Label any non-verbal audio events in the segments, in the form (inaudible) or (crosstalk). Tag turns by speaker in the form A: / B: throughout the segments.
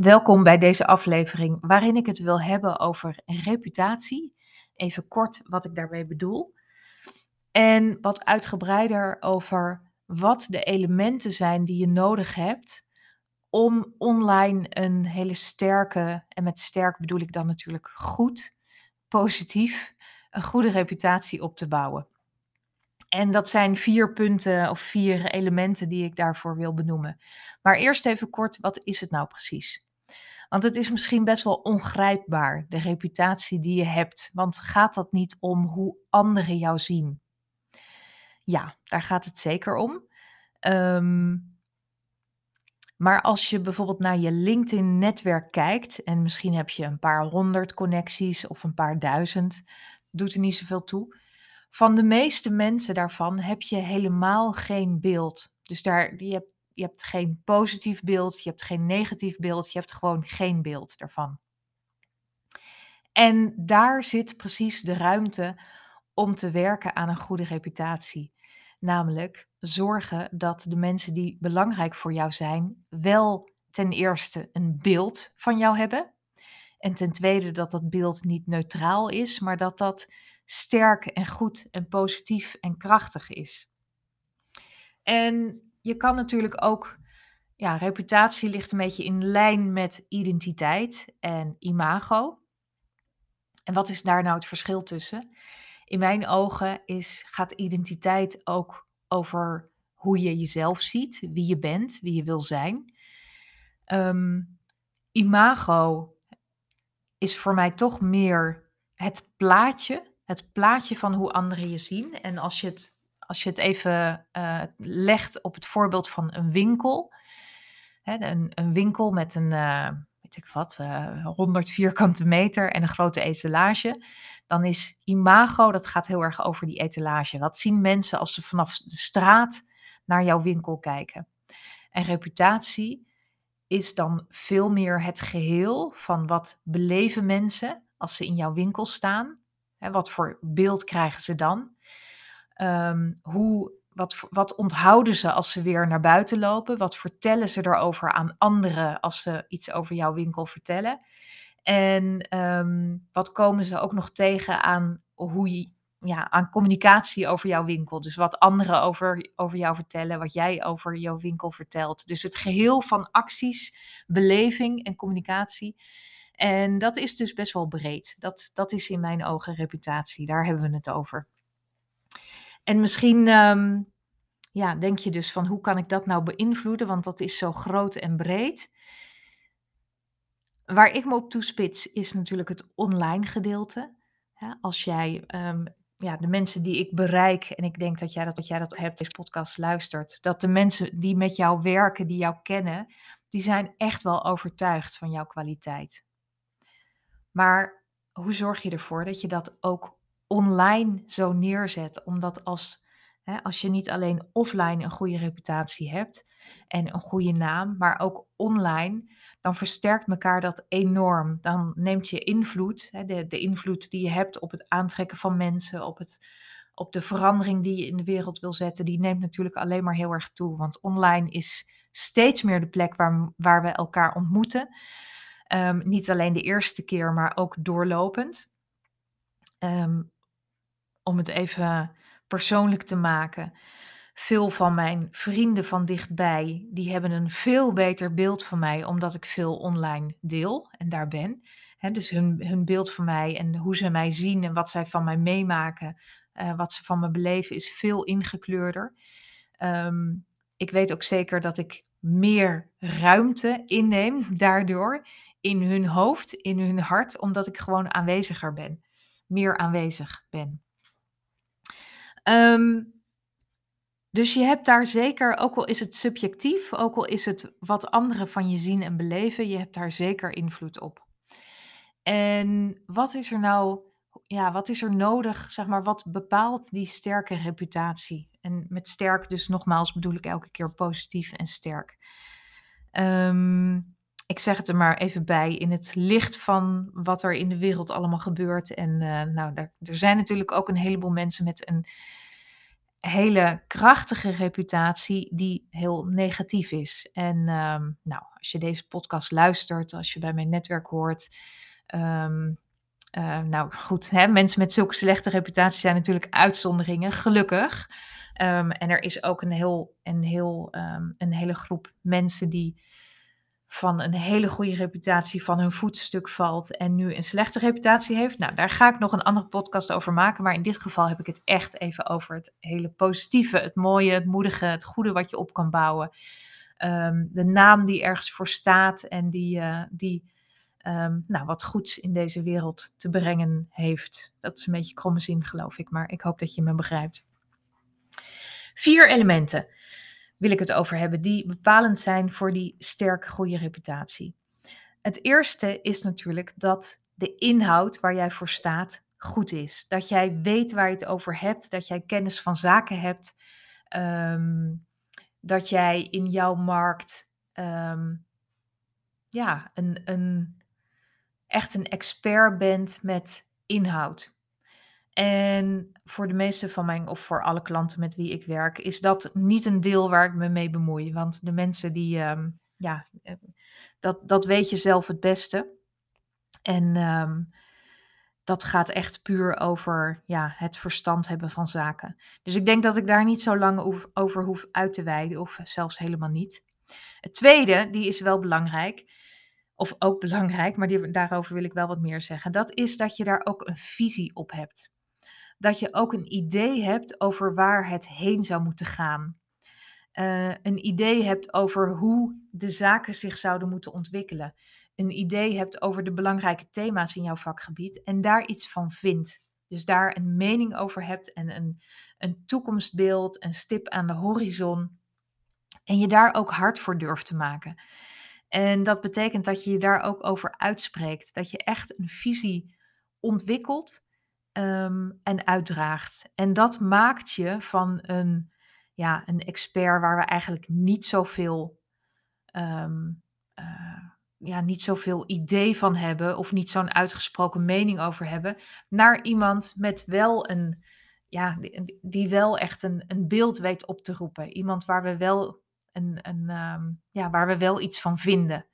A: Welkom bij deze aflevering waarin ik het wil hebben over reputatie. Even kort wat ik daarmee bedoel. En wat uitgebreider over wat de elementen zijn die je nodig hebt om online een hele sterke, en met sterk bedoel ik dan natuurlijk goed, positief, een goede reputatie op te bouwen. En dat zijn vier punten of vier elementen die ik daarvoor wil benoemen. Maar eerst even kort, wat is het nou precies? Want het is misschien best wel ongrijpbaar, de reputatie die je hebt. Want gaat dat niet om hoe anderen jou zien? Ja, daar gaat het zeker om. Ehm, maar als je bijvoorbeeld naar je LinkedIn-netwerk kijkt, en misschien heb je een paar honderd connecties of een paar duizend, doet er niet zoveel toe. Van de meeste mensen daarvan heb je helemaal geen beeld. Dus daar, je, hebt, je hebt geen positief beeld, je hebt geen negatief beeld, je hebt gewoon geen beeld daarvan. En daar zit precies de ruimte om te werken aan een goede reputatie. Namelijk zorgen dat de mensen die belangrijk voor jou zijn, wel ten eerste een beeld van jou hebben. En ten tweede dat dat beeld niet neutraal is, maar dat dat sterk en goed en positief en krachtig is. En je kan natuurlijk ook, ja, reputatie ligt een beetje in lijn met identiteit en imago. En wat is daar nou het verschil tussen? In mijn ogen is, gaat identiteit ook over hoe je jezelf ziet, wie je bent, wie je wil zijn. Ehm, imago is voor mij toch meer het plaatje het plaatje van hoe anderen je zien. En als je het, als je het even uh, legt op het voorbeeld van een winkel. Hè, een, een, winkel met een, uh, weet ik wat, uh, eh, 100 vierkante meter en een grote etalage. Dan is imago, dat gaat heel erg over die etalage. Wat zien mensen als ze vanaf de straat naar jouw winkel kijken? En reputatie is dan veel meer het geheel van wat beleven mensen als ze in jouw winkel staan wat voor beeld krijgen ze dan? Um, hoe, wat, wat onthouden ze als ze weer naar buiten lopen? Wat vertellen ze erover aan anderen als ze iets over jouw winkel vertellen? En um, wat komen ze ook nog tegen aan hoe je, ja, aan communicatie over jouw winkel. Dus wat anderen over, over jou vertellen, wat jij over jouw winkel vertelt. Dus het geheel van acties, beleving en communicatie. En dat is dus best wel breed. Dat, dat is in mijn ogen reputatie. Daar hebben we het over. En misschien um, ja, denk je dus van hoe kan ik dat nou beïnvloeden? Want dat is zo groot en breed. Waar ik me op toespits is natuurlijk het online gedeelte. als jij um, ja, de mensen die ik bereik, en ik denk dat jij dat, dat jij dat hebt, deze podcast luistert, dat de mensen die met jou werken, die jou kennen, die zijn echt wel overtuigd van jouw kwaliteit. Maar hoe zorg je ervoor dat je dat ook online zo neerzet? Omdat als, hè, als je niet alleen offline een goede reputatie hebt en een goede naam, maar ook online, dan versterkt elkaar dat enorm. Dan neemt je invloed, hè, de, de invloed die je hebt op het aantrekken van mensen, op, het, op de verandering die je in de wereld wil zetten, die neemt natuurlijk alleen maar heel erg toe. Want online is steeds meer de plek waar, waar we elkaar ontmoeten. Ehm, niet alleen de eerste keer, maar ook doorlopend. Ehm, om het even persoonlijk te maken. Veel van mijn vrienden van dichtbij, die hebben een veel beter beeld van mij, omdat ik veel online deel en daar ben. dus hun, hun beeld van mij en hoe ze mij zien en wat zij van mij meemaken, uh, wat ze van me beleven, is veel ingekleurder. Ehm, ik weet ook zeker dat ik meer ruimte inneem daardoor in hun hoofd, in hun hart, omdat ik gewoon aanweziger ben. Meer aanwezig ben. Ehm, dus je hebt daar zeker, ook al is het subjectief, ook al is het wat anderen van je zien en beleven, je hebt daar zeker invloed op. En wat is er nou, ja, wat is er nodig, zeg maar, wat bepaalt die sterke reputatie? En met sterk dus nogmaals bedoel ik elke keer positief en sterk. Um, ik zeg het er maar even bij, in het licht van wat er in de wereld allemaal gebeurt. En uh, nou, daar, er zijn natuurlijk ook een heleboel mensen met een hele krachtige reputatie die heel negatief is. En um, nou, als je deze podcast luistert, als je bij mijn netwerk hoort. Um, uh, nou goed, hè, mensen met zulke slechte reputatie zijn natuurlijk uitzonderingen, gelukkig. Um, en er is ook een, heel, een, heel, een hele groep mensen die van een hele goede reputatie van hun voetstuk valt en nu een slechte reputatie heeft. Nou, daar ga ik nog een andere podcast over maken. Maar in dit geval heb ik het echt even over het hele positieve, het mooie, het moedige, het goede wat je op kan bouwen. Um, de naam die ergens voor staat en die, uh, die um, nou, wat goeds in deze wereld te brengen heeft. Dat is een beetje kromme zin, geloof ik, maar ik hoop dat je me begrijpt. Vier elementen wil ik het over hebben, die bepalend zijn voor die sterke, goede reputatie. Het eerste is natuurlijk dat de inhoud waar jij voor staat goed is. Dat jij weet waar je het over hebt, dat jij kennis van zaken hebt, um, dat jij in jouw markt um, ja, een, een, echt een expert bent met inhoud. En voor de meeste van mijn, of voor alle klanten met wie ik werk, is dat niet een deel waar ik me mee bemoei. Want de mensen die, um, ja, eh, dat, dat weet je zelf het beste. En um, dat gaat echt puur over ja, het verstand hebben van zaken. Dus ik denk dat ik daar niet zo lang over hoef uit te wijden, of zelfs helemaal niet. Het tweede, die is wel belangrijk, of ook (laughs) belangrijk, maar daarover wil ik wel wat meer zeggen. Dat is dat je daar ook een visie op hebt dat je ook een idee hebt over waar het heen zou moeten gaan. Uh, een idee hebt over hoe de zaken zich zouden moeten ontwikkelen. Een idee hebt over de belangrijke thema's in jouw vakgebied en daar iets van vindt. Dus daar een mening over hebt en een, een toekomstbeeld, een stip aan de horizon. En je daar ook hard voor durft te maken. En dat betekent dat je je daar ook over uitspreekt. Dat je echt een visie ontwikkelt um, en uitdraagt. En dat maakt je van een, ja, een expert waar we eigenlijk niet zoveel, um, ja, niet zoveel idee van hebben of niet zo'n uitgesproken mening over hebben, naar iemand met wel een, ja, die, wel echt een, een beeld weet op te roepen. Iemand waar we wel een, een um, ja, waar we wel iets van vinden.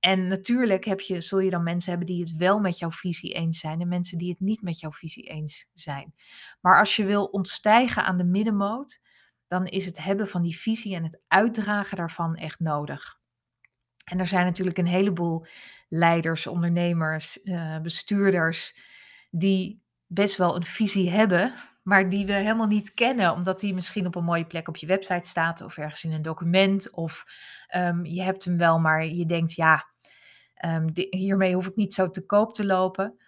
A: En natuurlijk heb je, zul je dan mensen hebben die het wel met jouw visie eens zijn en mensen die het niet met jouw visie eens zijn. Maar als je wil ontstijgen aan de middenmoot, dan is het hebben van die visie en het uitdragen daarvan echt nodig. En er zijn natuurlijk een heleboel leiders, ondernemers, uh, bestuurders die best wel een visie hebben, maar die we helemaal niet kennen, omdat die misschien op een mooie plek op je website staat of ergens in een document. Of um, je hebt hem wel, maar je denkt, ja, um, hiermee hoef ik niet zo te koop te lopen.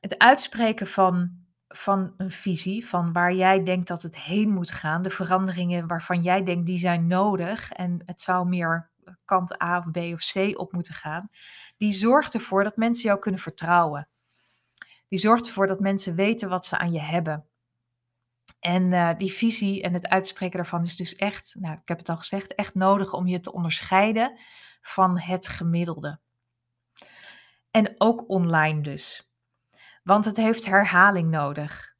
A: Het uitspreken van, van een visie, van waar jij denkt dat het heen moet gaan, de veranderingen waarvan jij denkt die zijn nodig en het zou meer kant A of B of C op moeten gaan, die zorgt ervoor dat mensen jou kunnen vertrouwen. Die zorgt ervoor dat mensen weten wat ze aan je hebben. En uh, die visie en het uitspreken daarvan is dus echt, nou, ik heb het al gezegd, echt nodig om je te onderscheiden van het gemiddelde. En ook online dus. Want het heeft herhaling nodig.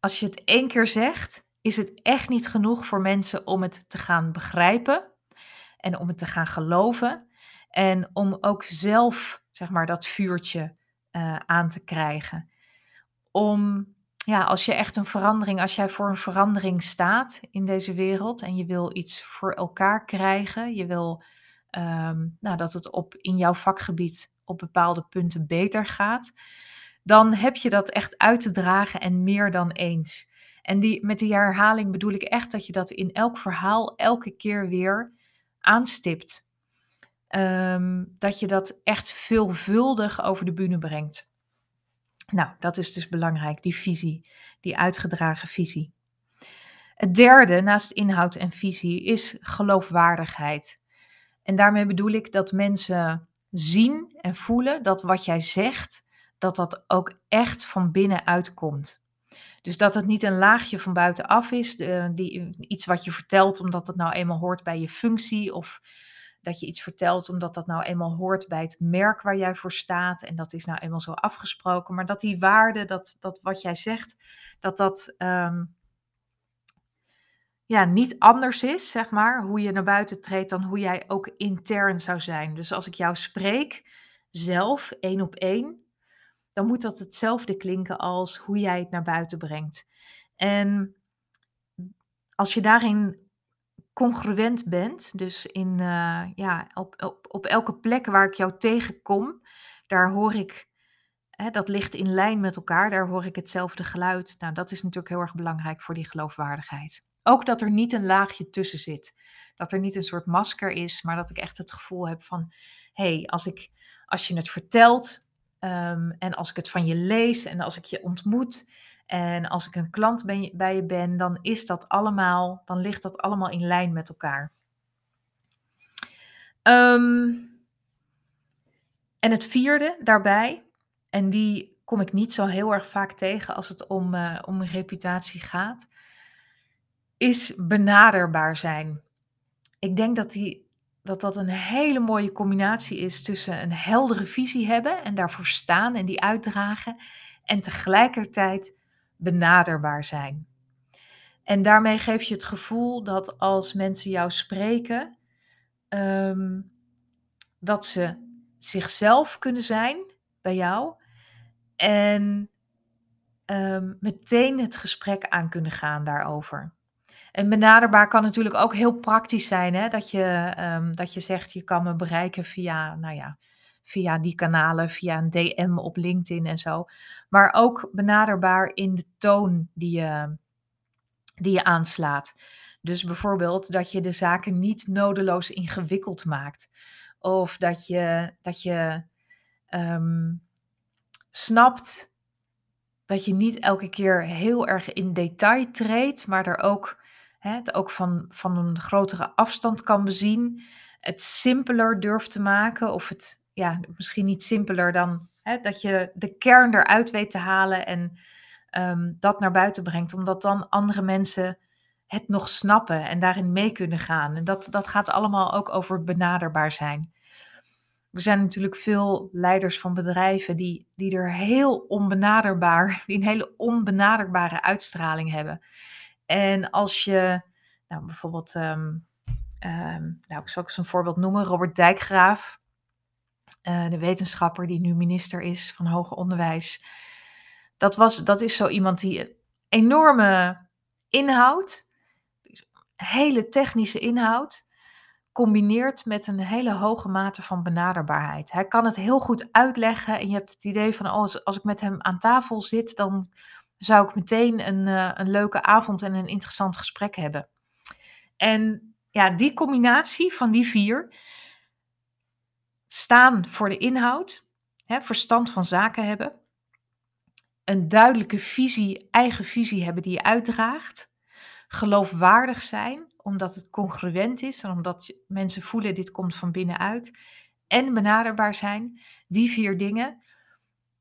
A: Als je het één keer zegt, is het echt niet genoeg voor mensen om het te gaan begrijpen en om het te gaan geloven en om ook zelf, zeg maar, dat vuurtje uh, aan te krijgen. Om ja, als je echt een verandering, als jij voor een verandering staat in deze wereld en je wil iets voor elkaar krijgen, je wil um, nou, dat het op, in jouw vakgebied op bepaalde punten beter gaat, dan heb je dat echt uit te dragen en meer dan eens. En die, met die herhaling bedoel ik echt dat je dat in elk verhaal elke keer weer aanstipt. Um, dat je dat echt veelvuldig over de bühne brengt. Nou, dat is dus belangrijk, die visie, die uitgedragen visie. Het derde, naast inhoud en visie, is geloofwaardigheid. En daarmee bedoel ik dat mensen zien en voelen dat wat jij zegt, dat dat ook echt van binnenuit komt. Dus dat het niet een laagje van buitenaf is, die, iets wat je vertelt omdat het nou eenmaal hoort bij je functie of dat je iets vertelt omdat dat nou eenmaal hoort bij het merk waar jij voor staat en dat is nou eenmaal zo afgesproken, maar dat die waarde, dat, dat wat jij zegt, dat dat um, ja, niet anders is, zeg maar, hoe je naar buiten treedt dan hoe jij ook intern zou zijn. Dus als ik jou spreek, zelf, één op één, dan moet dat hetzelfde klinken als hoe jij het naar buiten brengt. En als je daarin congruent bent, dus in, uh, ja, op, op, op elke plek waar ik jou tegenkom, daar hoor ik, hè, dat ligt in lijn met elkaar, daar hoor ik hetzelfde geluid. Nou, dat is natuurlijk heel erg belangrijk voor die geloofwaardigheid. Ook dat er niet een laagje tussen zit. Dat er niet een soort masker is, maar dat ik echt het gevoel heb van: hé, hey, als, ik, als je het vertelt um, en als ik het van je lees en als ik je ontmoet en als ik een klant ben, bij je ben, dan is dat allemaal, dan ligt dat allemaal in lijn met elkaar. Um, en het vierde daarbij, en die kom ik niet zo heel erg vaak tegen als het om, uh, om reputatie gaat, is benaderbaar zijn. Ik denk dat, die, dat dat een hele mooie combinatie is tussen een heldere visie hebben en daarvoor staan en die uitdragen en tegelijkertijd benaderbaar zijn. En daarmee geef je het gevoel dat als mensen jou spreken, ehm, dat ze zichzelf kunnen zijn bij jou en um, meteen het gesprek aan kunnen gaan daarover. En benaderbaar kan natuurlijk ook heel praktisch zijn. Hè? Dat, je, um, dat je zegt, je kan me bereiken via, nou ja, via die kanalen, via een DM op LinkedIn en zo. Maar ook benaderbaar in de toon die je, die je aanslaat. Dus bijvoorbeeld dat je de zaken niet nodeloos ingewikkeld maakt. Of dat je, dat je um, snapt dat je niet elke keer heel erg in detail treedt, maar er ook hè, het ook van, van een grotere afstand kan bezien. Het simpeler durft te maken, of het ja, misschien niet simpeler dan hè, dat je de kern eruit weet te halen en um, dat naar buiten brengt, omdat dan andere mensen het nog snappen en daarin mee kunnen gaan. En dat, dat gaat allemaal ook over benaderbaar zijn. Er zijn natuurlijk veel leiders van bedrijven die, die er heel onbenaderbaar, (laughs) die een hele onbenaderbare uitstraling hebben. En als je, nou bijvoorbeeld, um, um, nou ik zal eens een voorbeeld noemen, Robert Dijkgraaf, uh, de wetenschapper die nu minister is van hoger onderwijs. Dat, was, dat is zo iemand die enorme inhoud, hele technische inhoud, combineert met een hele hoge mate van benaderbaarheid. Hij kan het heel goed uitleggen en je hebt het idee van, oh, als, als ik met hem aan tafel zit, dan zou ik meteen een, uh, een leuke avond en een interessant gesprek hebben. En ja, die combinatie van die vier, staan voor de inhoud, hè, verstand van zaken hebben, een duidelijke visie, eigen visie hebben die je uitdraagt, geloofwaardig zijn, omdat het congruent is en omdat mensen voelen dit komt van binnenuit, en benaderbaar zijn, die vier dingen,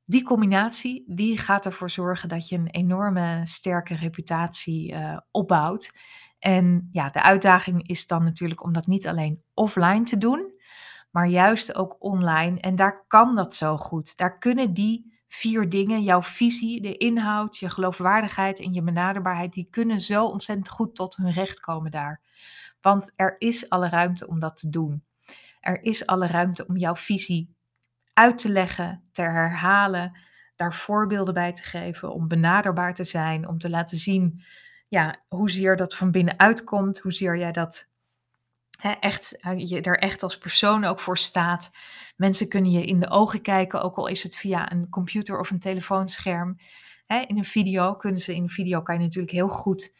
A: die combinatie, die gaat ervoor zorgen dat je een enorme sterke reputatie uh, opbouwt. En ja, de uitdaging is dan natuurlijk om dat niet alleen offline te doen, maar juist ook online. En daar kan dat zo goed. Daar kunnen die vier dingen, jouw visie, de inhoud, je geloofwaardigheid en je benaderbaarheid, die kunnen zo ontzettend goed tot hun recht komen daar. Want er is alle ruimte om dat te doen. Er is alle ruimte om jouw visie uit te leggen, te herhalen, daar voorbeelden bij te geven, om benaderbaar te zijn, om te laten zien ja, hoezeer dat van binnenuit komt, hoezeer jij dat echt, je er echt als persoon ook voor staat. Mensen kunnen je in de ogen kijken, ook al is het via een computer of een telefoonscherm. in een video kunnen ze in een video kan je natuurlijk heel goed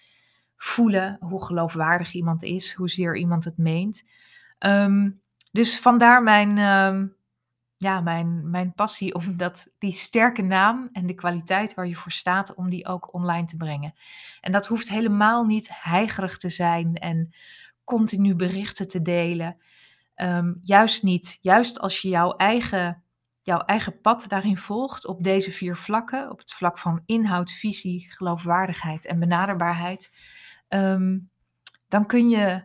A: voelen hoe geloofwaardig iemand is, hoezeer iemand het meent. Ehm, dus vandaar mijn, um, ja, mijn, mijn passie om dat, die sterke naam en de kwaliteit waar je voor staat, om die ook online te brengen. En dat hoeft helemaal niet heigerig te zijn en continu berichten te delen. Ehm, juist niet. Juist als je jouw eigen, jouw eigen pad daarin volgt op deze vier vlakken, op het vlak van inhoud, visie, geloofwaardigheid en benaderbaarheid, ehm, dan, kun je,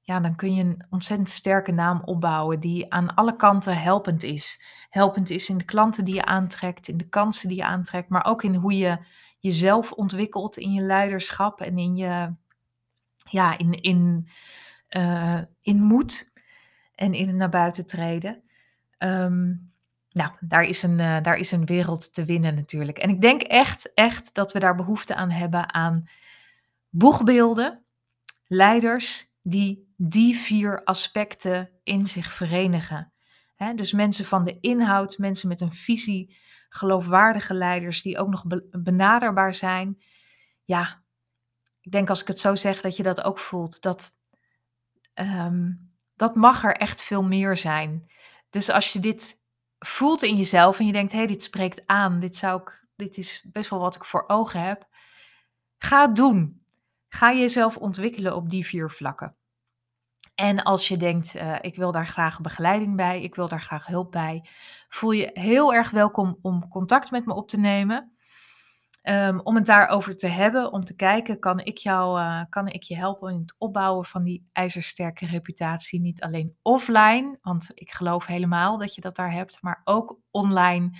A: ja, dan kun je een ontzettend sterke naam opbouwen die aan alle kanten helpend is. Helpend is in de klanten die je aantrekt, in de kansen die je aantrekt, maar ook in hoe je jezelf ontwikkelt in je leiderschap en in je ja, in, in, uh, in moed en in naar buiten treden. Um, nou, daar is, een, uh, daar is een wereld te winnen natuurlijk. En ik denk echt, echt dat we daar behoefte aan hebben aan boegbeelden, leiders die die vier aspecten in zich verenigen. dus mensen van de inhoud, mensen met een visie, geloofwaardige leiders die ook nog benaderbaar zijn. Ja, ik denk als ik het zo zeg dat je dat ook voelt. Dat, um, dat mag er echt veel meer zijn. Dus als je dit voelt in jezelf en je denkt, hé, hey, dit spreekt aan, dit, zou ik, dit is best wel wat ik voor ogen heb, ga doen. Ga jezelf ontwikkelen op die vier vlakken. En als je denkt, uh, ik wil daar graag begeleiding bij, ik wil daar graag hulp bij, voel je heel erg welkom om contact met me op te nemen. Um, om het daarover te hebben, om te kijken, kan ik, jou, uh, kan ik je helpen in het opbouwen van die ijzersterke reputatie. Niet alleen offline, want ik geloof helemaal dat je dat daar hebt, maar ook online.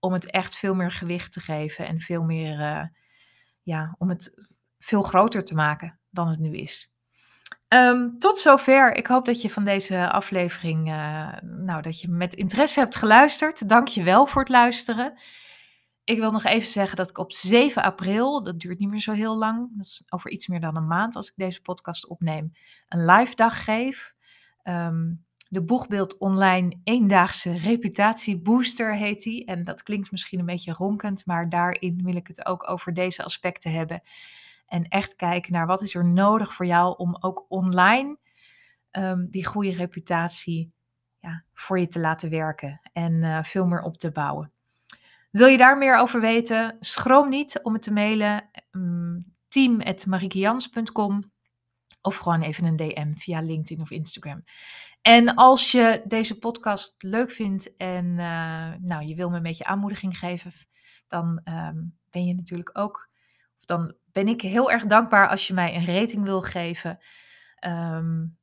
A: Om het echt veel meer gewicht te geven en veel meer, uh, ja, om het veel groter te maken dan het nu is. Um, tot zover. Ik hoop dat je van deze aflevering, uh, nou, dat je met interesse hebt geluisterd. Dank je wel voor het luisteren. Ik wil nog even zeggen dat ik op 7 april, dat duurt niet meer zo heel lang, dat is over iets meer dan een maand als ik deze podcast opneem, een live dag geef. Um, de Boegbeeld Online Eendaagse Reputatiebooster heet die. En dat klinkt misschien een beetje ronkend, maar daarin wil ik het ook over deze aspecten hebben. En echt kijken naar wat is er nodig voor jou om ook online um, die goede reputatie ja, voor je te laten werken en uh, veel meer op te bouwen. Wil je daar meer over weten? Schroom niet om het te mailen. Um, team.mariekejans.com of gewoon even een DM via LinkedIn of Instagram. En als je deze podcast leuk vindt en uh, nou, je wil me een beetje aanmoediging geven, dan um, ben je natuurlijk ook, of dan ben ik heel erg dankbaar als je mij een rating wil geven. Um,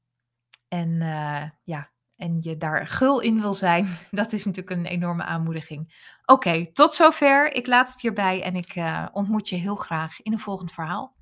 A: en uh, ja, en je daar gul in wil zijn, (laughs) dat is natuurlijk een enorme aanmoediging. Oké, tot zover. Ik laat het hierbij en ik eh, ontmoet je heel graag in een volgend verhaal.